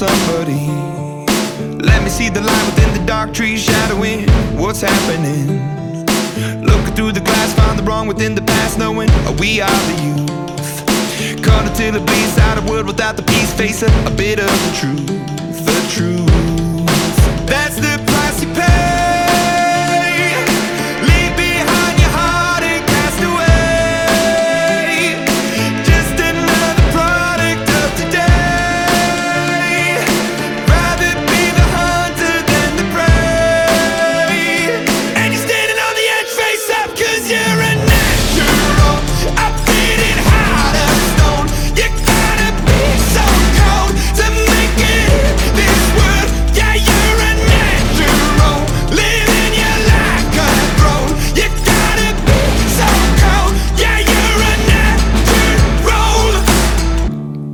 Somebody let me see the light within the dark trees shadowing what's happening? Looking through the glass, find the wrong within the past, knowing we are the youth. Caught until it bleeds out of world without the peace, face a, a bit of the truth.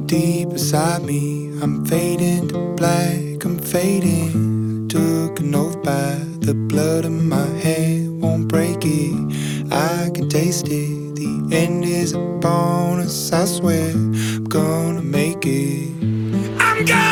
Deep inside me, I'm fading to black, I'm fading. Took an oath by the blood in my head, won't break it. I can taste it. The end is a bonus, I swear. I'm gonna make it. I'm gonna.